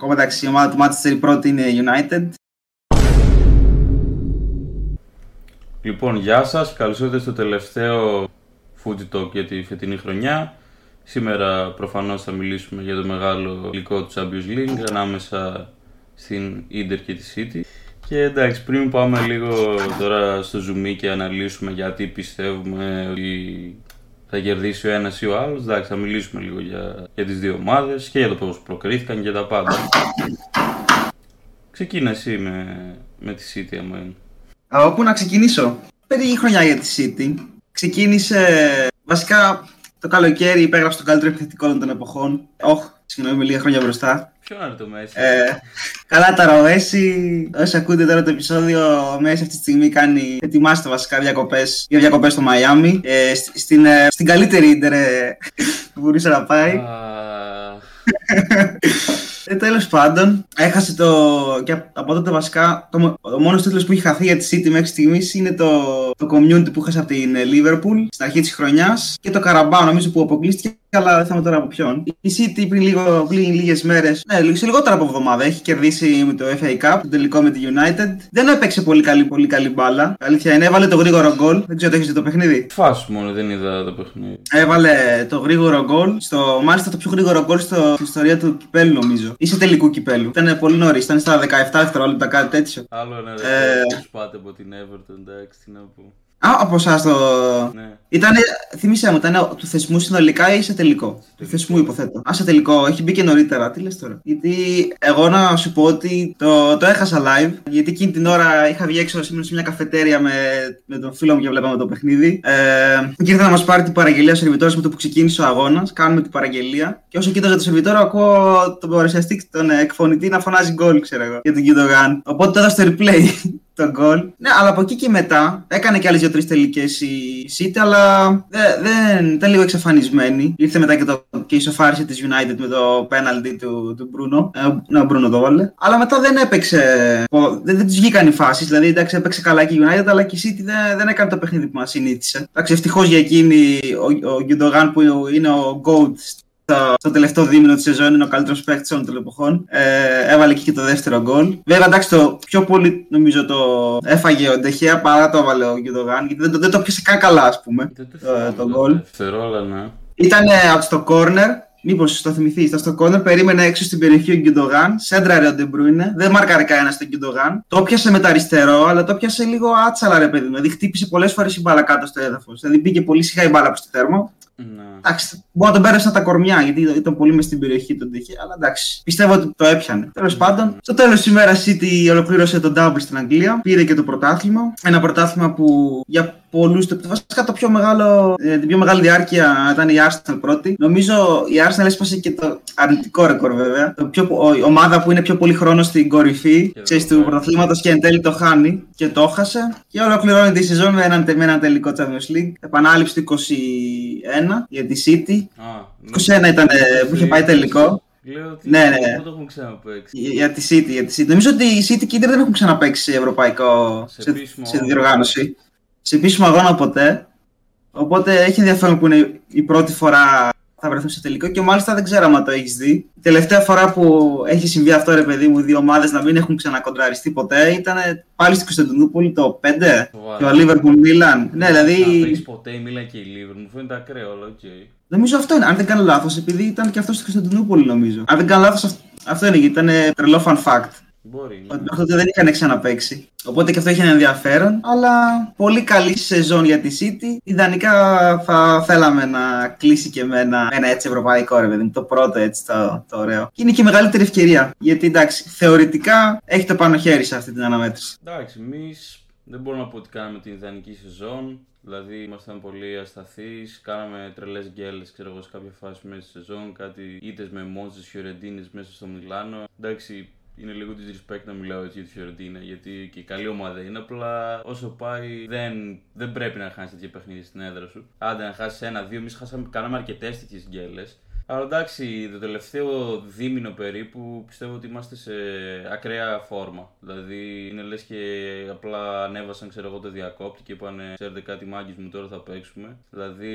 Ακόμα εντάξει, η ομάδα του Manchester η πρώτη είναι United. Λοιπόν, γεια σας. Καλώς ήρθατε στο τελευταίο Fuji Talk για τη φετινή χρονιά. Σήμερα προφανώς θα μιλήσουμε για το μεγάλο υλικό του Champions League ανάμεσα στην Inter και τη City. Και εντάξει, πριν πάμε λίγο τώρα στο zoom και αναλύσουμε γιατί πιστεύουμε ότι θα κερδίσει ο ένας ή ο άλλος, εντάξει, θα μιλήσουμε λίγο για, για τις δύο ομάδες και για το πώς προκρίθηκαν και τα πάντα. Ξεκίνα εσύ με, με τη City, άμα είναι. Από πού να ξεκινήσω; Περίγει χρονιά για τη City. Ξεκίνησε βασικά το καλοκαίρι, υπέγραψε το καλύτερο επιθετικό των εποχών. Όχι, συγγνώμη, με λίγα χρόνια μπροστά. Ποιο είναι το Μέση; Ε, καλά τα Μέση. Όσοι ακούτε τώρα το επεισόδιο, ο Μέση αυτή τη στιγμή κάνει. Ετοιμάστε βασικά διακοπές για διακοπές στο Μαϊάμι. Ε, στην, ε, στην καλύτερη ίντερ ε, που μπορούσε να πάει. Ε, Τέλος πάντων, έχασε το. και από τότε βασικά. Το, ο μόνος τίτλος που έχει χαθεί για τη City μέχρι στιγμής είναι το, το community που έχασε από την Liverpool στην αρχή της χρονιάς και το Carabao νομίζω που αποκλείστηκε αλλά δεν θα τώρα από ποιον. Η City πριν, λίγο, πριν λίγες μέρες, ναι, σε λιγότερα από εβδομάδα, έχει κερδίσει με το FA Cup, το τελικό με τη United. Δεν έπαιξε πολύ καλή, πολύ καλή μπάλα. Αλήθεια είναι, έβαλε το γρήγορο γκολ. Δεν ξέρω, το έχεις το παιχνίδι; Φάσου μόνο, δεν είδα το παιχνίδι. Έβαλε το γρήγορο γκολ. Στο, μάλιστα το πιο γρήγορο γκολ στην ιστορία του κυπέλου, νομίζω. Ή σε τελικού κυπέλου. Ήταν πολύ νωρίς, ήταν στα 17 δευτερόλεπτα, κάτι τέτοιο. Άλλο ένα ε... πάτε από την Everton, εντάξει, τι να πω. Α, από εσάς το. Ναι. Ήταν, θυμίσαι μου, ήταν του θεσμού συνολικά ή σε τελικό; Του θεσμού υποθέτω. Α, σε τελικό, έχει μπει και νωρίτερα. Τι λες τώρα; Γιατί εγώ να σου πω ότι το, το έχασα live. Γιατί εκείνη την ώρα είχα βγει έξω σήμερα σε μια καφετέρια με, με τον φίλο μου και βλέπαμε το παιχνίδι. Ε, και ήρθε να μας πάρει την παραγγελία ο σερβιτόρο με το που ξεκίνησε ο αγώνας. Κάνουμε την παραγγελία. Και όσο κοίταζα το σερβιτόρο, ακούω τον παρουσιαστή, τον εκφωνητή να φωνάζει γκολ, ξέρω εγώ, για τον Κιντογάν. Οπότε το έδωσα στο replay το γκολ. Ναι, αλλά από εκεί και μετά έκανε και άλλες δύο-τρεις τελικές η City, αλλά δεν, δεν ήταν λίγο εξαφανισμένη. Ήρθε μετά και, το, και ισοφάρισε της United με το penalty του, του Bruno. Ε, ναι, ο Bruno το βάλε. Αλλά μετά δεν έπαιξε. Δεν, δεν τη βγήκαν οι φάσεις. Δηλαδή, εντάξει, έπαιξε καλά και η United, αλλά και η City δεν, δεν έκανε το παιχνίδι που μας συνήθισε. Εντάξει, ευτυχώς για εκείνη ο, ο Γκιντογάν που είναι ο GOAT στο, στο τελευταίο δίμηνο της σεζόν είναι ο καλύτερος παίκτης όλων των εποχών. Ε, έβαλε και, και το δεύτερο γκολ. Βέβαια, εντάξει, το πιο πολύ νομίζω το έφαγε ο Ντε Χέα παρά το έβαλε ο Γκιουντογάν, γιατί δεν, δεν το πιάσε καν καλά, ας πούμε. το, γκολ. ναι. Ήταν στο κόρνερ, Μήπως το θυμηθείς, ήταν στο κόρνερ, περίμενε έξω στην περιοχή ο Γκιουντογάν, σέντραρε ο Ντεμπρούινε, δεν μάρκαρε κανένα στον Γκιουντογάν. Το πιάσε με τα αριστερό, αλλά το πιάσε λίγο άτσαλα, ρε παιδί μου. Δηλαδή χτύπησε πολλές φορές η μπάλα κάτω στο έδαφος. Δηλαδή πήγε πολύ σιγά η μπάλα προς το τέρμα. Ναι. Εντάξει, μπορεί να τον πέρασαν τα κορμιά γιατί ήταν πολύ μες στην περιοχή τον τύχη, αλλά εντάξει. Πιστεύω ότι το έπιανε. Τέλος πάντων, στο τέλος της ημέρας City ολοκλήρωσε τον Double στην Αγγλία, πήρε και το πρωτάθλημα. Ένα πρωτάθλημα που για πολλούς, βασικά το πιο μεγάλο, ε, την πιο μεγάλη διάρκεια ήταν η Arsenal πρώτη. Νομίζω η Arsenal έσπασε και το αρνητικό ρεκόρ βέβαια. Το πιο, η ομάδα που είναι πιο πολύ χρόνος στην κορυφή ξέρεις, του πρωταθλήματος και εν τέλει το χάνει και το έχασε. Και ολοκληρώνει τη σεζόν με έναν, με έναν τελικό Champions League. Επανάληψη του 21 για τη City. Ah, 21 ήταν που είχε πάει τελικό. Λέω ότι ναι, ναι. δεν το έχουν ξαναπέξει. Για τη City, για τη City. Νομίζω ότι η City και η δεν έχουν ξαναπέξει σε ευρωπαϊκό σε, σε, σε διοργάνωση. Σε επίσημο αγώνα ποτέ. Οπότε έχει ενδιαφέρον που είναι η πρώτη φορά θα βρεθούν σε τελικό και μάλιστα δεν ξέρω άμα το έχεις δει. Η τελευταία φορά που έχει συμβεί αυτό, ρε παιδί μου, δύο ομάδες να μην έχουν ξανακοντραριστεί ποτέ ήταν πάλι στην Κωνσταντινούπολη το 5 και ο Λίβερπουλ Μίλαν. Ναι, δηλαδή. Δεν ποτέ η Μίλαν και η Λίβερπουλ, μου φαίνεται ακραίο, αλλά οκ. Νομίζω αυτό είναι. Αν δεν κάνω λάθος, επειδή ήταν και αυτό στην Κωνσταντινούπολη, νομίζω. Αν δεν κάνω λάθος, αυτό είναι, γιατί ήταν τρελό fun fact. Μπορεί. Ναι. Ότι δεν είχαν ξαναπαίξει. Οπότε και αυτό έχει ένα ενδιαφέρον. Αλλά πολύ καλή σεζόν για τη City. Ιδανικά θα θέλαμε να κλείσει και με ένα, ένα έτσι ευρωπαϊκό ρε παιδί. Το πρώτο έτσι το, το ωραίο. Και είναι και η μεγαλύτερη ευκαιρία. Γιατί εντάξει, θεωρητικά έχει το πάνω χέρι σε αυτή την αναμέτρηση. Εντάξει, εμείς δεν μπορούμε να πω ότι κάναμε την ιδανική σεζόν. Δηλαδή ήμασταν πολύ ασταθείς, κάναμε τρελές γκέλες ξέρω εγώ σε κάποια φάση μέσα στη σεζόν. Κάτι είτε με Μόντζε Φιωρεντίνες μέσα στο Μιλάνο. Εντάξει, είναι λίγο disrespect να μιλάω έτσι για τη Φιωρεντίνα, γιατί και καλή ομάδα είναι. Απλά όσο πάει, δεν, δεν πρέπει να χάσει τέτοια παιχνίδια στην έδρα σου. Άντε να χάσεις ένα-δύο, εμείς κάναμε αρκετές τέτοιες γκέλες. Αλλά εντάξει, το τελευταίο δίμηνο περίπου πιστεύω ότι είμαστε σε ακραία φόρμα. Δηλαδή είναι λες και απλά ανέβασαν ξέρω εγώ το διακόπτη και είπανε ξέρετε κάτι μάγκης μου τώρα θα παίξουμε. Δηλαδή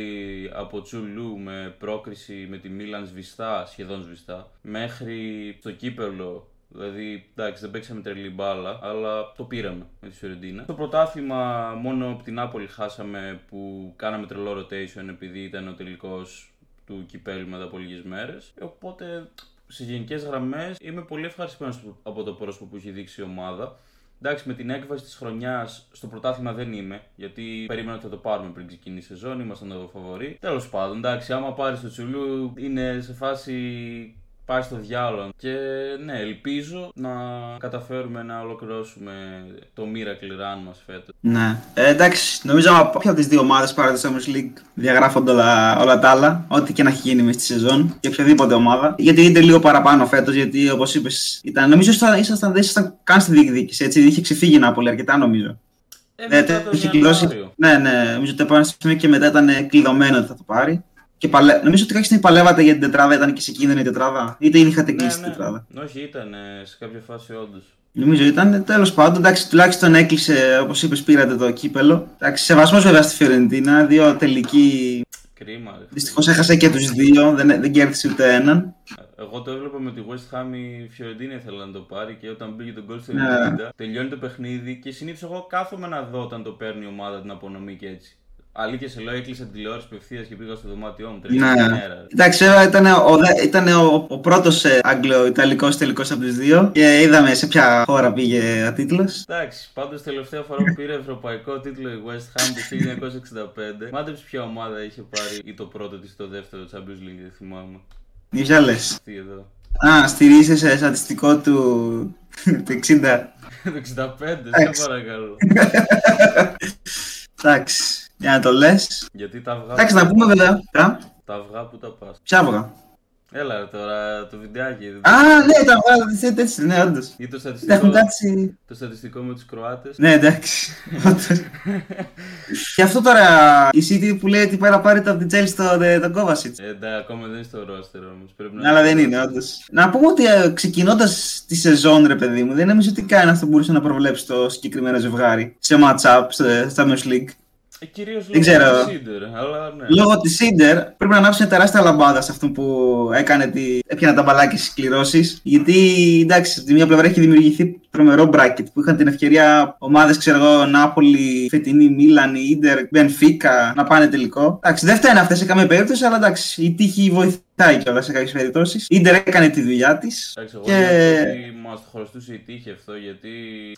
από Τσουλού με πρόκριση με τη Μίλαν σβηστά, σχεδόν σβηστά, μέχρι το κύπελο Δηλαδή, εντάξει, δεν παίξαμε τρελή μπάλα, αλλά το πήραμε με τη Φιωρεντίνα. Στο πρωτάθλημα, μόνο από την Άπολη χάσαμε που κάναμε τρελό rotation επειδή ήταν ο τελικός του κυπέλου μετά από λίγες μέρες. Οπότε, σε γενικές γραμμές, είμαι πολύ ευχαριστημένος από το πρόσωπο που έχει δείξει η ομάδα. Εντάξει, με την έκβαση της χρονιάς στο πρωτάθλημα δεν είμαι, γιατί περίμενα ότι θα το πάρουμε πριν ξεκινήσει η σεζόν, ήμασταν το φαβορή. Τέλος πάντων, εντάξει, άμα πάρεις το Τσουλού, είναι σε φάση πάει στο διάλογο. Και ναι, ελπίζω να καταφέρουμε να ολοκληρώσουμε το Miracle Run μας φέτος. Ναι. Ε, εντάξει, νομίζω από ποια από τις δύο ομάδες πάρει το Summer League διαγράφονται όλα, όλα τα άλλα, ό,τι και να έχει γίνει μες στη σεζόν και οποιαδήποτε ομάδα. Γιατί είναι λίγο παραπάνω φέτος, γιατί όπως είπες, ήταν, νομίζω ότι ήσασταν, δεν ήσασταν καν στη διεκδίκηση. Έτσι, είχε ξεφύγει να πολύ αρκετά νομίζω. Ε, ε, είχε κλειδώσει. Ναι, ναι, νομίζω ότι το επόμενο και μετά ήταν κλειδωμένο ότι θα το πάρει. Και παλε... Νομίζω ότι κάποια στιγμή παλεύατε για την τετράδα, ήταν και σε κίνδυνο η τετράδα. Είτε ήδη είχατε κλείσει ναι, την τετράδα. Όχι, ήταν σε κάποια φάση όντως. Νομίζω ήταν τέλος πάντων. Εντάξει, τουλάχιστον έκλεισε, όπως είπες, πήρατε το κύπελο. Εντάξει, σεβασμός βέβαια στη Φιωρεντίνα. Δύο τελικοί. Κρίμα. Δυστυχώς έχασε και τους δύο, δεν, δεν κέρδισε ούτε έναν. Εγώ το έβλεπα με τη West Ham η Φιωρεντίνα ήθελα να το πάρει και όταν μπήκε τον γκολ στο 90, ναι. τελειώνει το παιχνίδι και συνήθως εγώ κάθομαι να δω όταν το παίρνει η ομάδα την απονομή και έτσι. Αλήθεια σε λέω, έκλεισα την τηλεόραση απευθείας και πήγα στο δωμάτιό μου. Ναι. Μέρα. Εντάξει, ήταν ο, ήταν ο, ο πρώτος ε, Άγγλο-Ιταλικό τελικός από τους δύο και είδαμε σε ποια χώρα πήγε ο τίτλος. Εντάξει, πάντως τελευταία φορά που πήρε ευρωπαϊκό τίτλο η West Ham το 1965, μάντεψε ποια ομάδα είχε πάρει ή το πρώτο της το δεύτερο Champions League, δεν θυμάμαι. Για λες. Τι εδώ. Α, στηρίζεσαι σε στατιστικό του, του 60. το 65, σε παρακαλώ. Εντάξει. Για να το λες. Γιατί τα αυγά. Εντάξει, να πούμε βέβαια. Τα αυγά που τα πας. Ποια αυγά. Έλα τώρα το βιντεάκι. Α, ναι, τα αυγά. Έτσι, ναι, όντως. Ή το στατιστικό, κάτσει... το στατιστικό με τους Κροάτες. Ναι, εντάξει. Γι' αυτό τώρα η City που λέει ότι πάει να πάρει το από την Chelsea το, το Kovacic. Ε, ναι, ακόμα δεν είναι στο roster όμως. Να... Αλλά δεν είναι, όντως. Να πούμε ότι ε, ξεκινώντας τη σεζόν, ρε παιδί μου, δεν νομίζω ότι κανένας θα μπορούσε να προβλέψει το συγκεκριμένο ζευγάρι σε match-up, στο Champions League. Ε, Κυρίως λόγω της Σίντερ. Αλλά ναι. Λόγω της Σίντερ πρέπει να ανάψουν τεράστια λαμπάδα σε αυτό που έκανε τη... έπιανε τα μπαλάκια στις κληρώσεις. Γιατί εντάξει, από τη μία πλευρά έχει δημιουργηθεί τρομερό bracket που είχαν την ευκαιρία ομάδες, ξέρω εγώ, Νάπολη, Φετινή, Μίλαν, Ιντερ, Μπενφίκα να πάνε τελικό. Εντάξει, δεν φταίνουν αυτές σε καμία περίπτωση, αλλά εντάξει, η τύχη βοηθάει κιόλας σε κάποιες περιπτώσεις. Η Ιντερ έκανε τη δουλειά της. Εντάξει, εγώ και... μας το χρωστούσε η τύχη αυτό, γιατί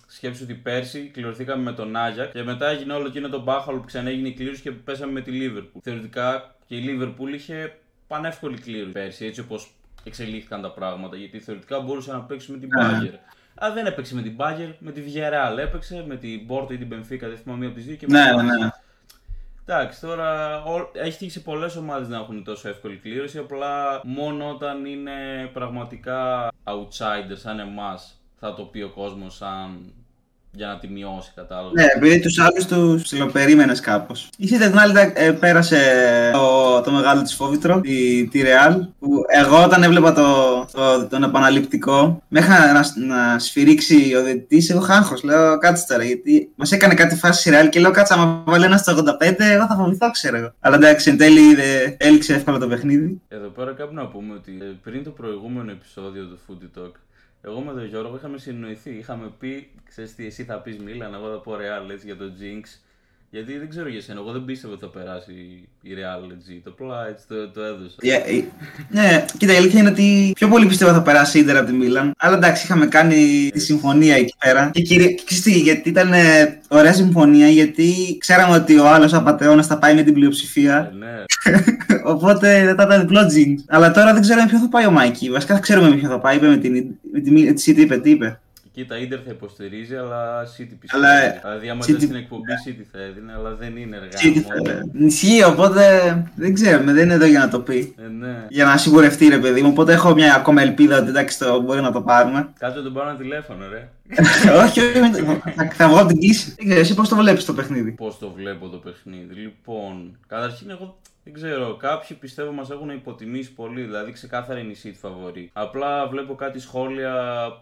σκέψου ότι πέρσι κληρωθήκαμε με τον Άγιακ και μετά έγινε όλο εκείνο το μπάχαλο που ξανά έγινε η κλήρωση και πέσαμε με τη Λίβερπουλ. Θεωρητικά και η Λίβερπουλ είχε πανεύκολη κλήρωση πέρσι, έτσι όπως εξελίχθηκαν τα πράγματα. Γιατί θεωρητικά μπορούσε να παίξει με την Μπάγκερ. Αλλά δεν έπαιξε με την Μπάγκερ, με τη Villarreal έπαιξε, με την Πόρτο ή την Benfica, δεν θυμάμαι μία από τις δύο. Και ναι, ναι, ναι. Εντάξει, τώρα έχει τύχει πολλές ομάδες να έχουν τόσο εύκολη κλήρωση. Απλά μόνο όταν είναι πραγματικά outsiders σαν εμάς θα το πει ο κόσμος σαν για να τη μειώσει, κατάλαβα. Ναι, επειδή τους άλλους τους ψιλοπερίμενε κάπως. Η City την άλλη ε, πέρασε το, το μεγάλο της φόβητρο, τη, τη Real. Που εγώ όταν έβλεπα το, το, τον επαναληπτικό, μέχρι να, να, να σφυρίξει ο διαιτητής, εγώ χάχο. Λέω κάτσε τώρα, γιατί μας έκανε κάτι φάση η Real και λέω κάτσε, άμα βάλει ένα στο 85, εγώ θα φοβηθώ, ξέρω εγώ. Αλλά εντάξει, εν τέλει έληξε εύκολα το παιχνίδι. Εδώ πέρα κάπου να πούμε ότι ε, πριν το προηγούμενο επεισόδιο του Foodie Talk, εγώ με τον Γιώργο είχαμε συνοηθεί. Είχαμε πει, ξέρεις τι, εσύ θα πεις Μίλαν, εγώ θα πω Real για το Jinx. Γιατί δεν ξέρω για σένα, εγώ δεν πίστευα ότι θα περάσει η Real G. Το απλά έτσι το, το έδωσα. Yeah, ναι, κοίτα, η αλήθεια είναι ότι πιο πολύ πιστεύω θα περάσει η Ιντερ από τη Μίλαν. Αλλά εντάξει, είχαμε κάνει τη συμφωνία εκεί πέρα. Και κύριε, ξέρετε, γιατί ήταν ε, ωραία συμφωνία, γιατί ξέραμε ότι ο άλλος απαταιώνας θα πάει με την πλειοψηφία. Ε, ναι. Οπότε δεν θα ήταν διπλό Jinx. Αλλά τώρα δεν ξέρουμε ποιο θα πάει ο Μάικη. Βασικά θα ξέρουμε με ποιο θα πάει. Είπε με την, με τη, City, είπε, τι είπε. Κοίτα, Ιντερ θα υποστηρίζει, αλλά City πιστεύει. Αλλά... Δηλαδή, άμα City... στην εκπομπή City θα έδινε, αλλά δεν είναι εργά. Ισχύει, οπότε δεν ξέρουμε, δεν είναι εδώ για να το πει. Ε, ναι. Για να σιγουρευτεί, ρε παιδί μου. Οπότε έχω μια ακόμα ελπίδα ότι εντάξει, το μπορεί να το πάρουμε. Κάτσε τον πάρω ένα τηλέφωνο, ρε. όχι, όχι, θα, θα την κλίση. Εσύ πώς το βλέπεις το παιχνίδι; Πώς το βλέπω το παιχνίδι. Λοιπόν, καταρχήν εγώ δεν ξέρω, κάποιοι πιστεύω μας έχουν υποτιμήσει πολύ. Δηλαδή, ξεκάθαρα είναι η City φαβορή. Απλά βλέπω κάτι σχόλια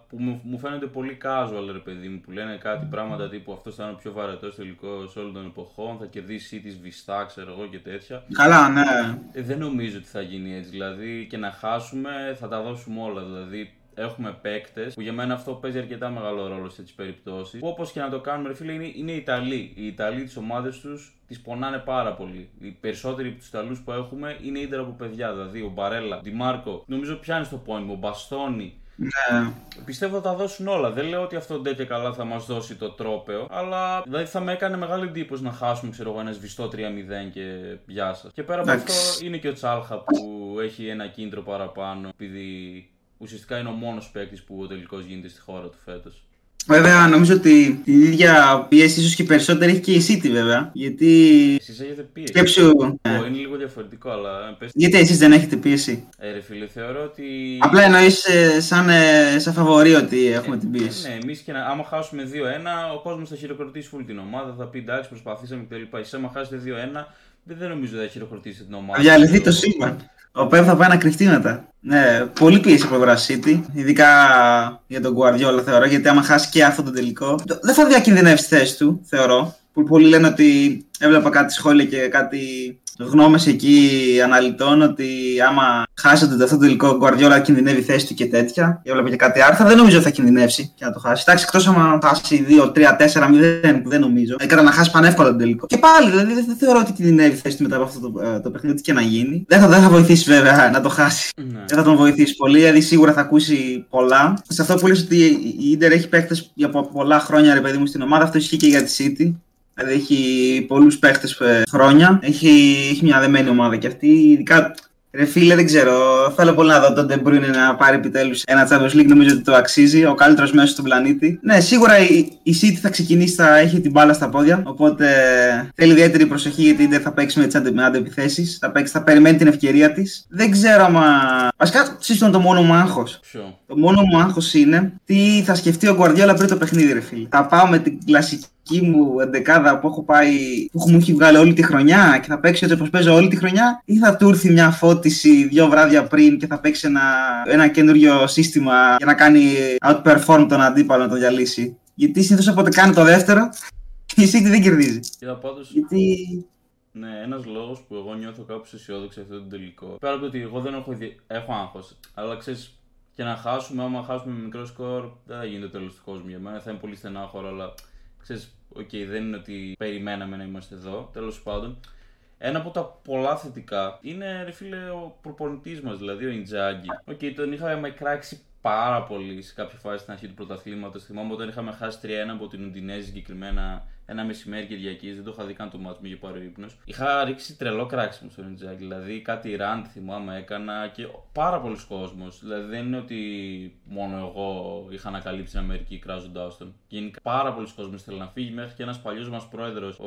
που μου, μου φαίνονται πολύ casual, ρε παιδί μου, που λένε κάτι πράγματα τύπου αυτό θα είναι ο πιο βαρετός τελικός όλων των εποχών, θα κερδίσει της σβηστά, ξέρω εγώ και τέτοια. Καλά, ναι. Ε, δεν νομίζω ότι θα γίνει έτσι. Δηλαδή, και να χάσουμε θα τα δώσουμε όλα. Δηλαδή, έχουμε παίκτες που για μένα αυτό παίζει αρκετά μεγάλο ρόλο σε τέτοιε περιπτώσεις. Που όπως και να το κάνουμε, ρε φίλε, είναι, είναι οι Ιταλοί. Οι Ιταλοί τις ομάδες τους τις πονάνε πάρα πολύ. Οι περισσότεροι από τους Ιταλούς που έχουμε είναι ίντερ από παιδιά. Δηλαδή ο Μπαρέλα, Ντι Μάρκο, νομίζω πιάνεις το πόνιμο, ο Μπαστόνι. Ναι. Πιστεύω θα τα δώσουν όλα. Δεν λέω ότι αυτό δεν και καλά θα μας δώσει το τρόπεο, αλλά δηλαδή θα με έκανε μεγάλη εντύπωση να χάσουμε ξέρω εγώ, ένα σβηστό 3-0 και γεια σας. Και πέρα από αυτό είναι και ο Τσάλχα που έχει ένα κίνητρο παραπάνω, επειδή ουσιαστικά είναι ο μόνος παίκτης που ο τελικός γίνεται στη χώρα του φέτος. Βέβαια, νομίζω ότι την ίδια πίεση ίσως και περισσότερη έχει και η City, βέβαια. Γιατί. Εσείς έχετε πίεση. Σκέψου. Ναι. Είναι λίγο διαφορετικό, αλλά. Πες... Γιατί εσείς δεν έχετε πίεση; Ε, ρε φίλε, θεωρώ ότι. Απλά εννοείς ε, σαν, ε, σαν φαβορή ότι έχουμε ε, την πίεση. Ναι, εμείς και να, άμα χάσουμε 2-1, ο κόσμος θα χειροκροτήσει φούλη την ομάδα, θα πει εντάξει, προσπαθήσαμε κτλ. Εσεί, άμα χάσετε 2-1, δεν νομίζω ότι θα χειροκροτήσει την ομάδα. Διαλυθεί το σύμπαν. Ο Πέμ θα πάει να κρυφτεί μετά. Ναι, πολύ πίεση από City. Ειδικά για τον Guardiola θεωρώ. Γιατί άμα χάσει και αυτό το τελικό, δεν θα διακινδυνεύσει τη θέση του, θεωρώ. Που πολλοί λένε ότι έβλεπα κάτι σχόλια και κάτι γνώμες εκεί αναλυτών ότι άμα χάσετε αυτό το τελικό Guardiola κινδυνεύει θέση του και τέτοια. Έβλεπα και κάτι άρθρα. Δεν νομίζω ότι θα κινδυνεύσει και να το χάσει. Εντάξει, εκτός άμα χάσει 2-3-4-0 που δεν νομίζω. Έκανα να χάσει πανεύκολα το τελικό. Και πάλι δηλαδή δεν θεωρώ ότι κινδυνεύει θέση του μετά από αυτό το, ε, το παιχνίδι και να γίνει. Δεν θα, δεν θα βοηθήσει βέβαια να το χάσει. Ναι. Δεν θα τον βοηθήσει πολύ, δηλαδή σίγουρα θα ακούσει πολλά. Σε αυτό που λες ότι η Ιντερ έχει παίχτε για πολλά χρόνια ρε παιδί μου στην ομάδα, αυτό ισχύει και για τη City. Δηλαδή έχει πολλούς παίχτες ε, χρόνια. Έχει, έχει μια δεμένη ομάδα και αυτή. Ειδικά Ρε φίλε, δεν ξέρω. Θέλω πολύ να δω τον De να πάρει επιτέλους ένα Champions League. Νομίζω ότι το αξίζει. Ο καλύτερος μέσος στον πλανήτη. Ναι, σίγουρα η, η City θα ξεκινήσει, θα έχει την μπάλα στα πόδια. Οπότε θέλει ιδιαίτερη προσοχή γιατί η Inter θα παίξει με τις αντεπιθέσεις. Θα, παίξει, θα περιμένει την ευκαιρία της. Δεν ξέρω άμα. Βασικά, σύστημα το μόνο μου άγχος. Το μόνο μου άγχος είναι τι θα σκεφτεί ο Guardiola πριν το παιχνίδι, ρε φίλε. Θα πάω με την κλασική δική μου εντεκάδα που έχω πάει, που μου έχει βγάλει όλη τη χρονιά και θα παίξει έτσι όπως παίζω όλη τη χρονιά, ή θα του έρθει μια φώτιση δύο βράδια πριν και θα παίξει ένα, ένα καινούριο σύστημα για να κάνει outperform τον αντίπαλο να τον διαλύσει. Γιατί συνήθως όποτε κάνει το δεύτερο, η City δεν κερδίζει. Κοίτα πάντως... Γιατί ναι, ένας λόγος που εγώ νιώθω κάπως αισιόδοξο αυτό το τελικό. Πέρα από το ότι εγώ δεν έχω, δι... έχω άγχος, αλλά ξέρεις, και να χάσουμε, άμα χάσουμε με μικρό σκορ, δεν θα γίνει το τέλος του κόσμου για μένα. Θα είναι πολύ στενάχωρο, αλλά ξέρεις, ok, okay, δεν είναι ότι περιμέναμε να είμαστε εδώ, τέλος πάντων. Ένα από τα πολλά θετικά είναι, ρε φίλε, ο προπονητής μας, δηλαδή ο Ιντζάγκη. Ok, okay, τον είχαμε κράξει πάρα πολύ σε κάποια φάση στην αρχή του πρωταθλήματος. Θυμάμαι όταν είχαμε χάσει 3-1 από την Ουντινέζη συγκεκριμένα ένα μεσημέρι Κυριακή, δεν το είχα δει καν το ματς, με είχε πάρει ύπνος. Είχα ρίξει τρελό κράξιμο στο Ιντζάγκη. Δηλαδή κάτι ραντ θυμάμαι έκανα και πάρα πολλοί κόσμος. Δηλαδή δεν είναι ότι μόνο εγώ είχα ανακαλύψει την Αμερική κράζοντά τον. Γενικά πάρα πολλοί κόσμο θέλει να φύγει μέχρι και ένας παλιός μας πρόεδρος, ο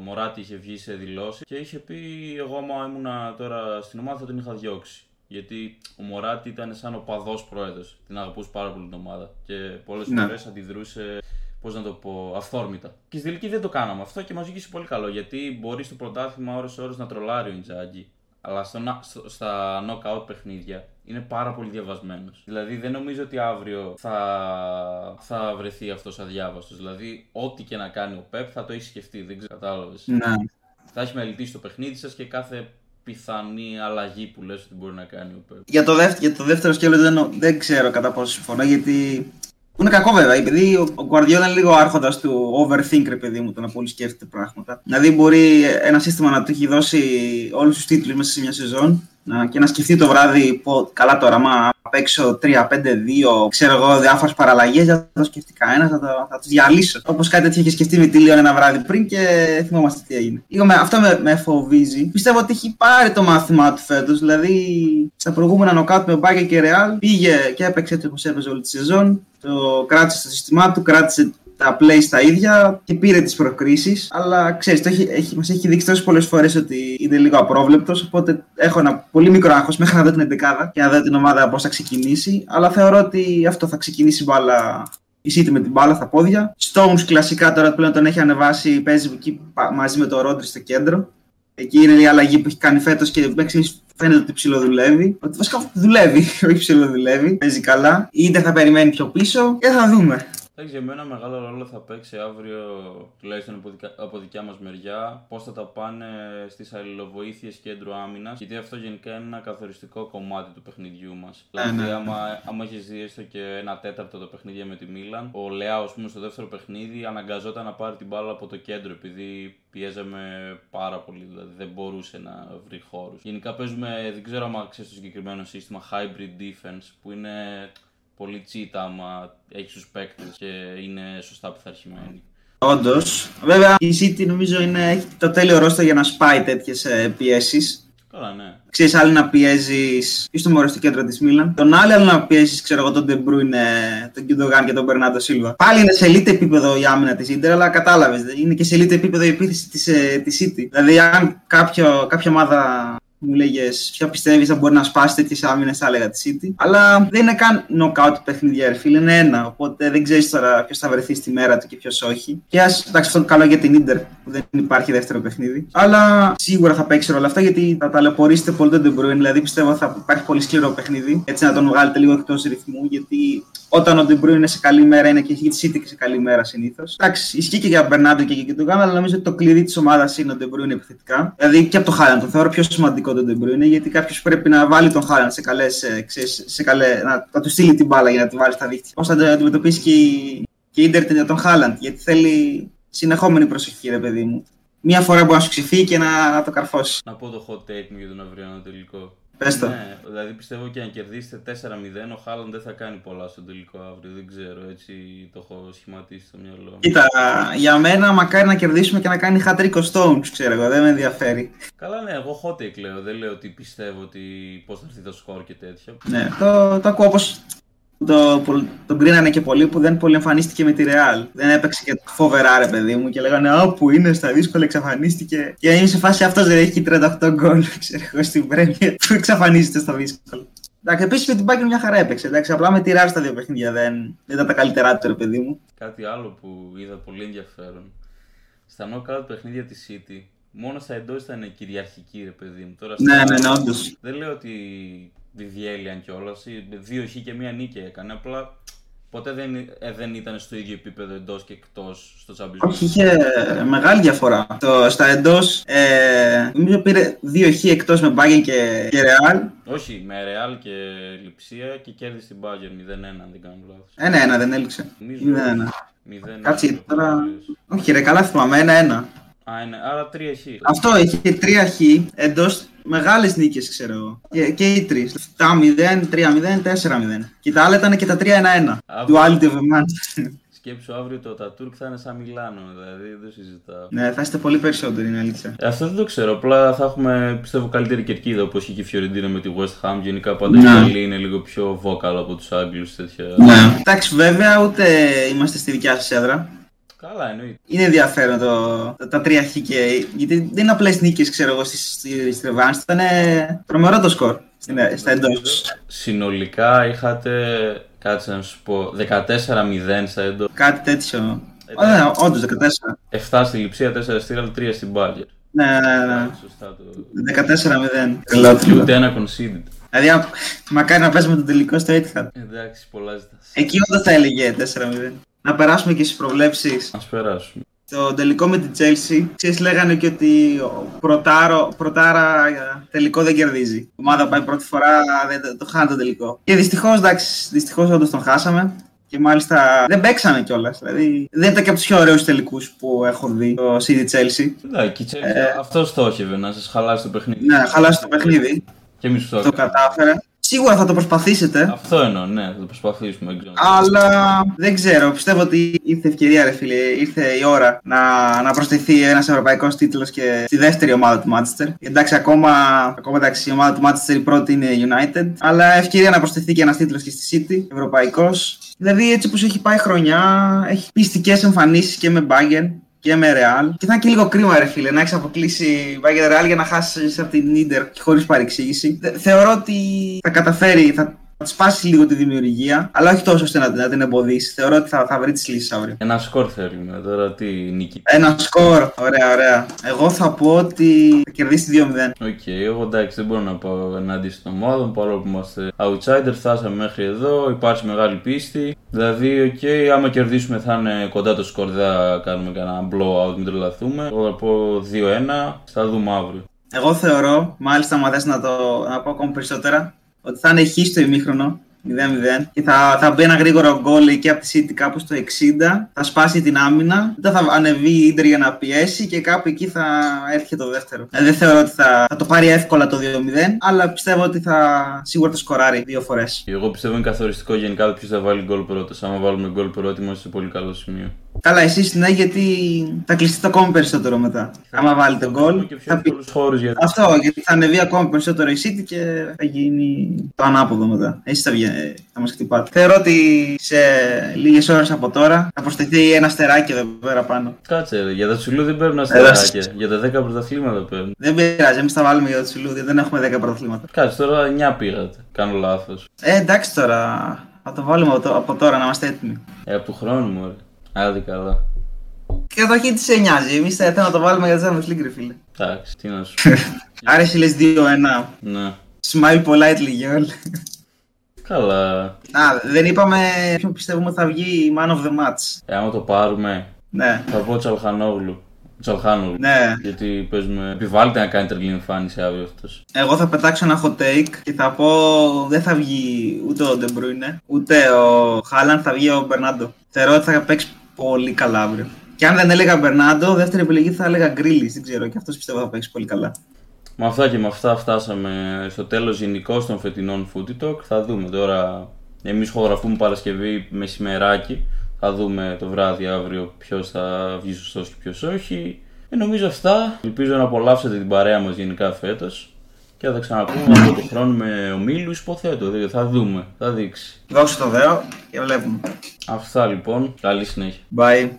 Μωράτη, είχε βγει σε δηλώσεις και είχε πει: Εγώ, άμα ήμουν τώρα στην ομάδα, θα την είχα διώξει. Γιατί ο Μωράτη ήταν σαν ο παδός πρόεδρος. Την αγαπούσε πάρα πολύ την ομάδα. Και πολλές ναι. φορές αντιδρούσε, πώς να το πω, αυθόρμητα. Και στη τελική δεν το κάναμε αυτό και μας βγήκε πολύ καλό. Γιατί μπορεί στο πρωτάθλημα ώρε-ώρε να τρολάρει ο Ιντζάγκη. Αλλά στο, στο, στα knockout παιχνίδια είναι πάρα πολύ διαβασμένος. Δηλαδή δεν νομίζω ότι αύριο θα, θα βρεθεί αυτός αδιάβαστος. Δηλαδή, ό,τι και να κάνει ο Πεπ θα το έχει σκεφτεί. Δεν ξέρω, κατάλαβες. Ναι. Θα έχει μελετήσει το παιχνίδι σας και κάθε πιθανή αλλαγή που λες ότι μπορεί να κάνει ο Πεπ. Για το, δεύτερο, για το δεύτερο σκέλο δεν, δεν ξέρω κατά πόσο συμφωνώ γιατί είναι κακό βέβαια, επειδή ο, ο Guardiola είναι λίγο άρχοντας του overthink, ρε παιδί μου, το να πολύ σκέφτεται πράγματα. Δηλαδή, μπορεί ένα σύστημα να του έχει δώσει όλους τους τίτλους μέσα σε μια σεζόν να, και να σκεφτεί το βράδυ, πω, καλά τώρα, μα παίξω 3-5-2, ξέρω εγώ, διάφορες παραλλαγές, δεν θα το σκεφτεί κανένας, θα, το, θα τους διαλύσω. Όπως κάτι τέτοιο είχε σκεφτεί με τη Λίον ένα βράδυ πριν και θυμόμαστε τι έγινε. Λίγο με, αυτό με, με φοβίζει. Πιστεύω ότι έχει πάρει το μάθημά του φέτος. Δηλαδή, στα προηγούμενα νοκάτ με Μπάγκε και Ρεάλ πήγε και έπαιξε έτσι όπως έπαιζε όλη τη σεζόν. Το κράτησε στο σύστημά του, κράτησε τα play στα ίδια και πήρε τις προκρίσεις. Αλλά ξέρεις, το έχει, έχει, μας έχει δείξει τόσες πολλές φορές ότι είναι λίγο απρόβλεπτος. Οπότε έχω ένα πολύ μικρό άγχος μέχρι να δω την εντεκάδα και να δω την ομάδα πώς θα ξεκινήσει. Αλλά θεωρώ ότι αυτό θα ξεκινήσει μπάλα η City με την μπάλα στα πόδια. Stones κλασικά τώρα πλέον τον έχει ανεβάσει, παίζει εκεί μαζί με το Ρόντρι στο κέντρο. Εκεί είναι η αλλαγή που έχει κάνει φέτος και μέχρι φαίνεται ότι ψηλοδουλεύει. Ότι βασικά δουλεύει, όχι ψηλοδουλεύει. Παίζει καλά. Είτε θα περιμένει πιο πίσω και θα δούμε. Εντάξει, για μένα μεγάλο ρόλο θα παίξει αύριο, τουλάχιστον από δικιά μας μεριά, πώς θα τα πάνε στις αλληλοβοήθειες κέντρου άμυνας. Γιατί αυτό γενικά είναι ένα καθοριστικό κομμάτι του παιχνιδιού μας. Ναι, δηλαδή, ναι. άμα, άμα έχεις δει έστω και ένα τέταρτο το παιχνίδι με τη Μίλαν, ο Λεάο, ας πούμε, στο δεύτερο παιχνίδι αναγκαζόταν να πάρει την μπάλα από το κέντρο επειδή πιέζαμε πάρα πολύ, δηλαδή δεν μπορούσε να βρει χώρους. Γενικά παίζουμε, δεν ξέρω αν ξέρεις το συγκεκριμένο σύστημα, hybrid defense, που είναι πολύ τσίτα άμα έχεις τους παίκτες και είναι σωστά πειθαρχημένοι. Όντως. Βέβαια η City νομίζω είναι, έχει το τέλειο ρόστερ για να σπάει τέτοιες πιέσεις. Καλά, ναι. Ξέρεις, άλλο να πιέζεις το μωρό το κέντρο της Μίλαν. Τον άλλο, άλλο να πιέζεις, ξέρω εγώ, τον Ντεμπρούινε, τον Γκιουντογάν και τον Μπερνάρντο Σίλβα. Πάλι είναι σε elite επίπεδο η άμυνα της Ίντερ, αλλά κατάλαβες. Είναι και σε elite επίπεδο η επίθεση της ε, City. Δηλαδή, αν κάποιο, κάποια ομάδα μου λέγες ποια πιστεύεις θα μπορεί να σπάσει τέτοιες άμυνες, θα έλεγα τη City. Αλλά δεν είναι καν knockout παιχνίδια, ρε φίλε, είναι ένα. Οπότε δεν ξέρεις τώρα ποιος θα βρεθεί στη μέρα του και ποιος όχι. Και ας εντάξει, αυτό καλό για την Ίντερ που δεν υπάρχει δεύτερο παιχνίδι. Αλλά σίγουρα θα παίξει ρόλο αυτό γιατί θα ταλαιπωρήσετε πολύ τον De Δηλαδή πιστεύω θα υπάρχει πολύ σκληρό παιχνίδι. Έτσι να τον βγάλετε λίγο εκτός ρυθμού γιατί όταν ο De είναι σε καλή μέρα είναι και η City και σε καλή μέρα συνήθως. Εντάξει, ισχύει και για Μπερνάντο και για τον Γκάνα, αλλά νομίζω ότι το κλειδί της ομάδας είναι ο De επιθετικά. Δηλαδή και από το Χάλαντ το θεωρώ πιο σημαντικό τον De Bruyne, γιατί κάποιος πρέπει να βάλει τον Χάλαντ σε καλές. Σε καλέ, να, να του στείλει την μπάλα για να τη βάλει στα δίχτυα. Πώς θα αντιμετωπίσει και η, και η Ιντερ τον Χάλαντ, γιατί θέλει συνεχόμενη προσοχή, ρε παιδί μου. Μία φορά μπορεί να σου ξεφύγει και να, να το καρφώσεις. Να πω το hot take μου για τον αυριανό τελικό. Πες το. Ναι, δηλαδή πιστεύω και αν κερδίσετε 4-0, ο Χάλαντ δεν θα κάνει πολλά στο τελικό αύριο. Δεν ξέρω, έτσι το έχω σχηματίσει στο μυαλό Κοίτα, για μένα μακάρι να κερδίσουμε και να κάνει hat-trick ο Stones, ξέρω εγώ, δεν με ενδιαφέρει. Καλά, ναι, εγώ hot take λέω. Δεν λέω ότι πιστεύω ότι πώς θα έρθει το σκορ και τέτοια. Ναι, το, το ακούω όπως το, τον κρίνανε και πολύ που δεν πολύ εμφανίστηκε με τη Real. Δεν έπαιξε και φοβερά, ρε παιδί μου. Και λέγανε Α, που είναι στα δύσκολα, εξαφανίστηκε. Και είναι σε φάση αυτός δεν έχει 38 γκολ, ξέρω εγώ, στην Πρέμια. Που εξαφανίζεται στα δύσκολα. Εντάξει, επίσης με την Bayern μια χαρά έπαιξε. Εντάξει, απλά με τη Real στα δύο παιχνίδια δεν, δεν ήταν τα καλύτερά του, ρε παιδί μου. Κάτι άλλο που είδα πολύ ενδιαφέρον. Στα knockout παιχνίδια της City, μόνο στα εντός ήταν κυριαρχική, ρε παιδί μου. Τώρα, ναι, ναι, ναι, όντως. Δεν λέω ότι διέλυαν κιόλας. Δύο χ και μία νίκη έκανε. Απλά ποτέ δεν, ε, δεν ήταν στο ίδιο επίπεδο εντός και εκτός στο Champions Όχι, είχε μεγάλη διαφορά. Το, στα εντός, ε, νομίζω πήρε δύο χ εκτός με Bayern και, και Real. Όχι, με Real και Λιψία και κέρδισε την Bayern 0-1, αν δεν κάνω λάθος. Ένα, ένα, δεν έλειξε. 0-1. Κάτσε τώρα. Όχι, ρε, καλά θυμάμαι, ένα-ένα. Α, είναι, άρα 3 χ. Αυτό είχε 3 χ εντός μεγάλες νίκες, ξέρω εγώ. Και, και οι τρεις. 7-0, 3-0, 4-0. Και τα άλλα ήταν και τα 3-1-1. Duality of a Σκέψου αύριο το Τατούρκ θα είναι σαν Μιλάνο, δηλαδή δεν συζητάω. Ναι, θα είστε πολύ περισσότεροι, είναι αλήθεια. Ε, αυτό δεν το ξέρω. Απλά θα έχουμε πιστεύω καλύτερη κερκίδα όπως είχε και η Φιωρεντίνα με τη West Ham. Γενικά πάντα ναι. η Ιταλία είναι λίγο πιο vocal από τους Άγγλους. Τέτοια... Ναι. Εντάξει, βέβαια ούτε είμαστε στη δικιά σας έδρα. Καλά, εννοείται. Είναι ενδιαφέρον το, τα τρία χ και. Γιατί δεν είναι απλές νίκες, ξέρω εγώ, στη Ρεβάνς. Ήταν τρομερό το σκορ στα εντός. Συνολικά είχατε. Κάτσε να σου πω. 14-0 στα εντός. Κάτι τέτοιο. Ωραία, όντως 14. 7 στη λειψία, 4 στη Ραλ, 3 στην Μπάγκερ. Ναι, ναι, ναι. Σωστά το. 14-0. Και ούτε ένα conceded. Δηλαδή, μακάρι να παίζουμε τον τελικό στο Etihad. Εντάξει, πολλά ζητάς. Εκεί όντω θα έλεγε 4-0 να περάσουμε και στις προβλέψεις. Α περάσουμε. Το τελικό με την Chelsea, ξέρεις, λέγανε και ότι ο πρωτάρο, πρωτάρα τελικό δεν κερδίζει. Η ομάδα πάει πρώτη φορά, δεν, το χάνει το τελικό. Και δυστυχώς, εντάξει, δυστυχώς όντως τον χάσαμε. Και μάλιστα δεν παίξαμε κιόλας. Δηλαδή δεν ήταν και από τους πιο ωραίους τελικούς που έχω δει το City Chelsea. Ναι, και η Chelsea ε, αυτός στόχευε να σας χαλάσει το παιχνίδι. Ναι, χαλάσει το παιχνίδι. Και εμείς το, το κατάφερε. Σίγουρα θα το προσπαθήσετε. Αυτό εννοώ, ναι, θα το προσπαθήσουμε. Αλλά δεν ξέρω. Πιστεύω ότι ήρθε ευκαιρία, ρε φίλε. Ήρθε η ώρα να, να προσθεθεί ένας ευρωπαϊκός τίτλος και στη δεύτερη ομάδα του Manchester. Εντάξει, ακόμα, ακόμα εντάξει, η ομάδα του Manchester η πρώτη είναι United. Αλλά ευκαιρία να προσθεθεί και ένας τίτλος και στη City, ευρωπαϊκός. Δηλαδή, έτσι όπως έχει πάει χρονιά, έχει πειστικές εμφανίσεις και με Bayern και με Real. Και θα είναι και λίγο κρίμα, ρε φίλε, να έχεις αποκλείσει Bayern Real για να χάσεις από την Ίντερ χωρίς παρεξήγηση. Θεωρώ ότι θα καταφέρει, θα, να της σπάσει λίγο τη δημιουργία, αλλά όχι τόσο ώστε να, να την εμποδίσεις. Θεωρώ ότι θα, θα βρεις τις λύσεις αύριο. Ένα σκορ θέλουμε τώρα, τι νίκη. Ένα σκορ, ωραία, ωραία. Εγώ θα πω ότι θα κερδίσει 2-0. Ok, okay, εγώ εντάξει δεν μπορώ να πω ενάντια στην ομάδα παρόλο που είμαστε outsider, φτάσαμε μέχρι εδώ, υπάρχει μεγάλη πίστη. Δηλαδή, ok, okay, άμα κερδίσουμε θα είναι κοντά το σκορ, δεν θα κάνουμε κανένα blowout, μην τρελαθούμε. Εγώ θα πω 2-1, θα δούμε αύριο. Εγώ θεωρώ, μάλιστα, μου θες να το να πω ακόμα περισσότερα, ότι θα είναι χ στο ημίχρονο 0-0 και θα, θα μπει ένα γρήγορο γκολ εκεί από τη City κάπου στο 60, θα σπάσει την άμυνα, μετά θα ανεβεί η Ίντερ για να πιέσει και κάπου εκεί θα έρχεται το δεύτερο. Ε, δεν θεωρώ ότι θα, θα το πάρει εύκολα το 2-0, αλλά πιστεύω ότι θα σίγουρα θα σκοράρει δύο φορές. Εγώ πιστεύω είναι καθοριστικό γενικά ποιος θα βάλει γκολ πρώτος. Αν βάλουμε γκολ πρώτο, είμαστε σε πολύ καλό σημείο. Καλά, εσείς ναι, γιατί θα κλειστεί το ακόμη περισσότερο μετά. Θα Άμα βάλει γκολ. Θα πει... γιατί... Αυτό, γιατί θα ανεβεί ακόμη περισσότερο η City και θα γίνει το ανάποδο μετά. Εσείς θα, βγει, θα μας χτυπάτε. Θεωρώ ότι σε λίγες ώρες από τώρα θα προσθεθεί ένα στεράκι εδώ πέρα πάνω. Κάτσε, για τα τσουλού δεν παίρνουν αστεράκια. Για τα 10 πρωταθλήματα παίρνουν. Δεν πειράζει, εμείς θα βάλουμε για τα τσουλού, δεν έχουμε 10 πρωταθλήματα. Κάτσε, τώρα 9 πήρατε. Κάνω λάθος. Ε, εντάξει τώρα. Θα το βάλουμε από τώρα να είμαστε έτοιμοι. Ε, από του χρόνου μου, Άντε καλά. Και καταρχήν τις σε νοιάζει. Εμείς θα να το βάλουμε για το Champions League, φίλε. Εντάξει, τι να σου Άρα εσύ λε 2-1. Ναι. Smile politely, girl. Καλά. Α, δεν είπαμε ποιο πιστεύουμε θα βγει man of the match. Ε, άμα το πάρουμε. Ναι. Θα πω Τσαλχανόγλου. Τσαλχάνογλου. Ναι. Γιατί παίζουμε. Επιβάλλεται να κάνει τρελή εμφάνιση αύριο αυτός. Εγώ θα πετάξω ένα hot take και θα πω δεν θα βγει ούτε ο De Bruyne, ούτε ο Χάλαν, θα βγει ο Μπερνάντο. Θεωρώ ότι θα παίξει πολύ καλά αύριο. Και αν δεν έλεγα Μπερνάντο, δεύτερη επιλογή θα έλεγα Γκρίλι. Δεν ξέρω, και αυτός πιστεύω θα παίξει πολύ καλά. Με αυτά και με αυτά φτάσαμε στο τέλος γενικώ των φετινών Footy Talk. Θα δούμε τώρα. Εμείς χογραφούμε Παρασκευή μεσημεράκι. Θα δούμε το βράδυ αύριο ποιος θα βγει σωστός και ποιος όχι. Ε, νομίζω αυτά. Ελπίζω να απολαύσετε την παρέα μας γενικά φέτος. Και θα τα ξαναπούμε από τον χρόνο με ομίλου, υποθέτω. Δηλαδή θα δούμε, θα δείξει. Δώξε το δέο και βλέπουμε. Αυτά λοιπόν. Καλή συνέχεια. Bye.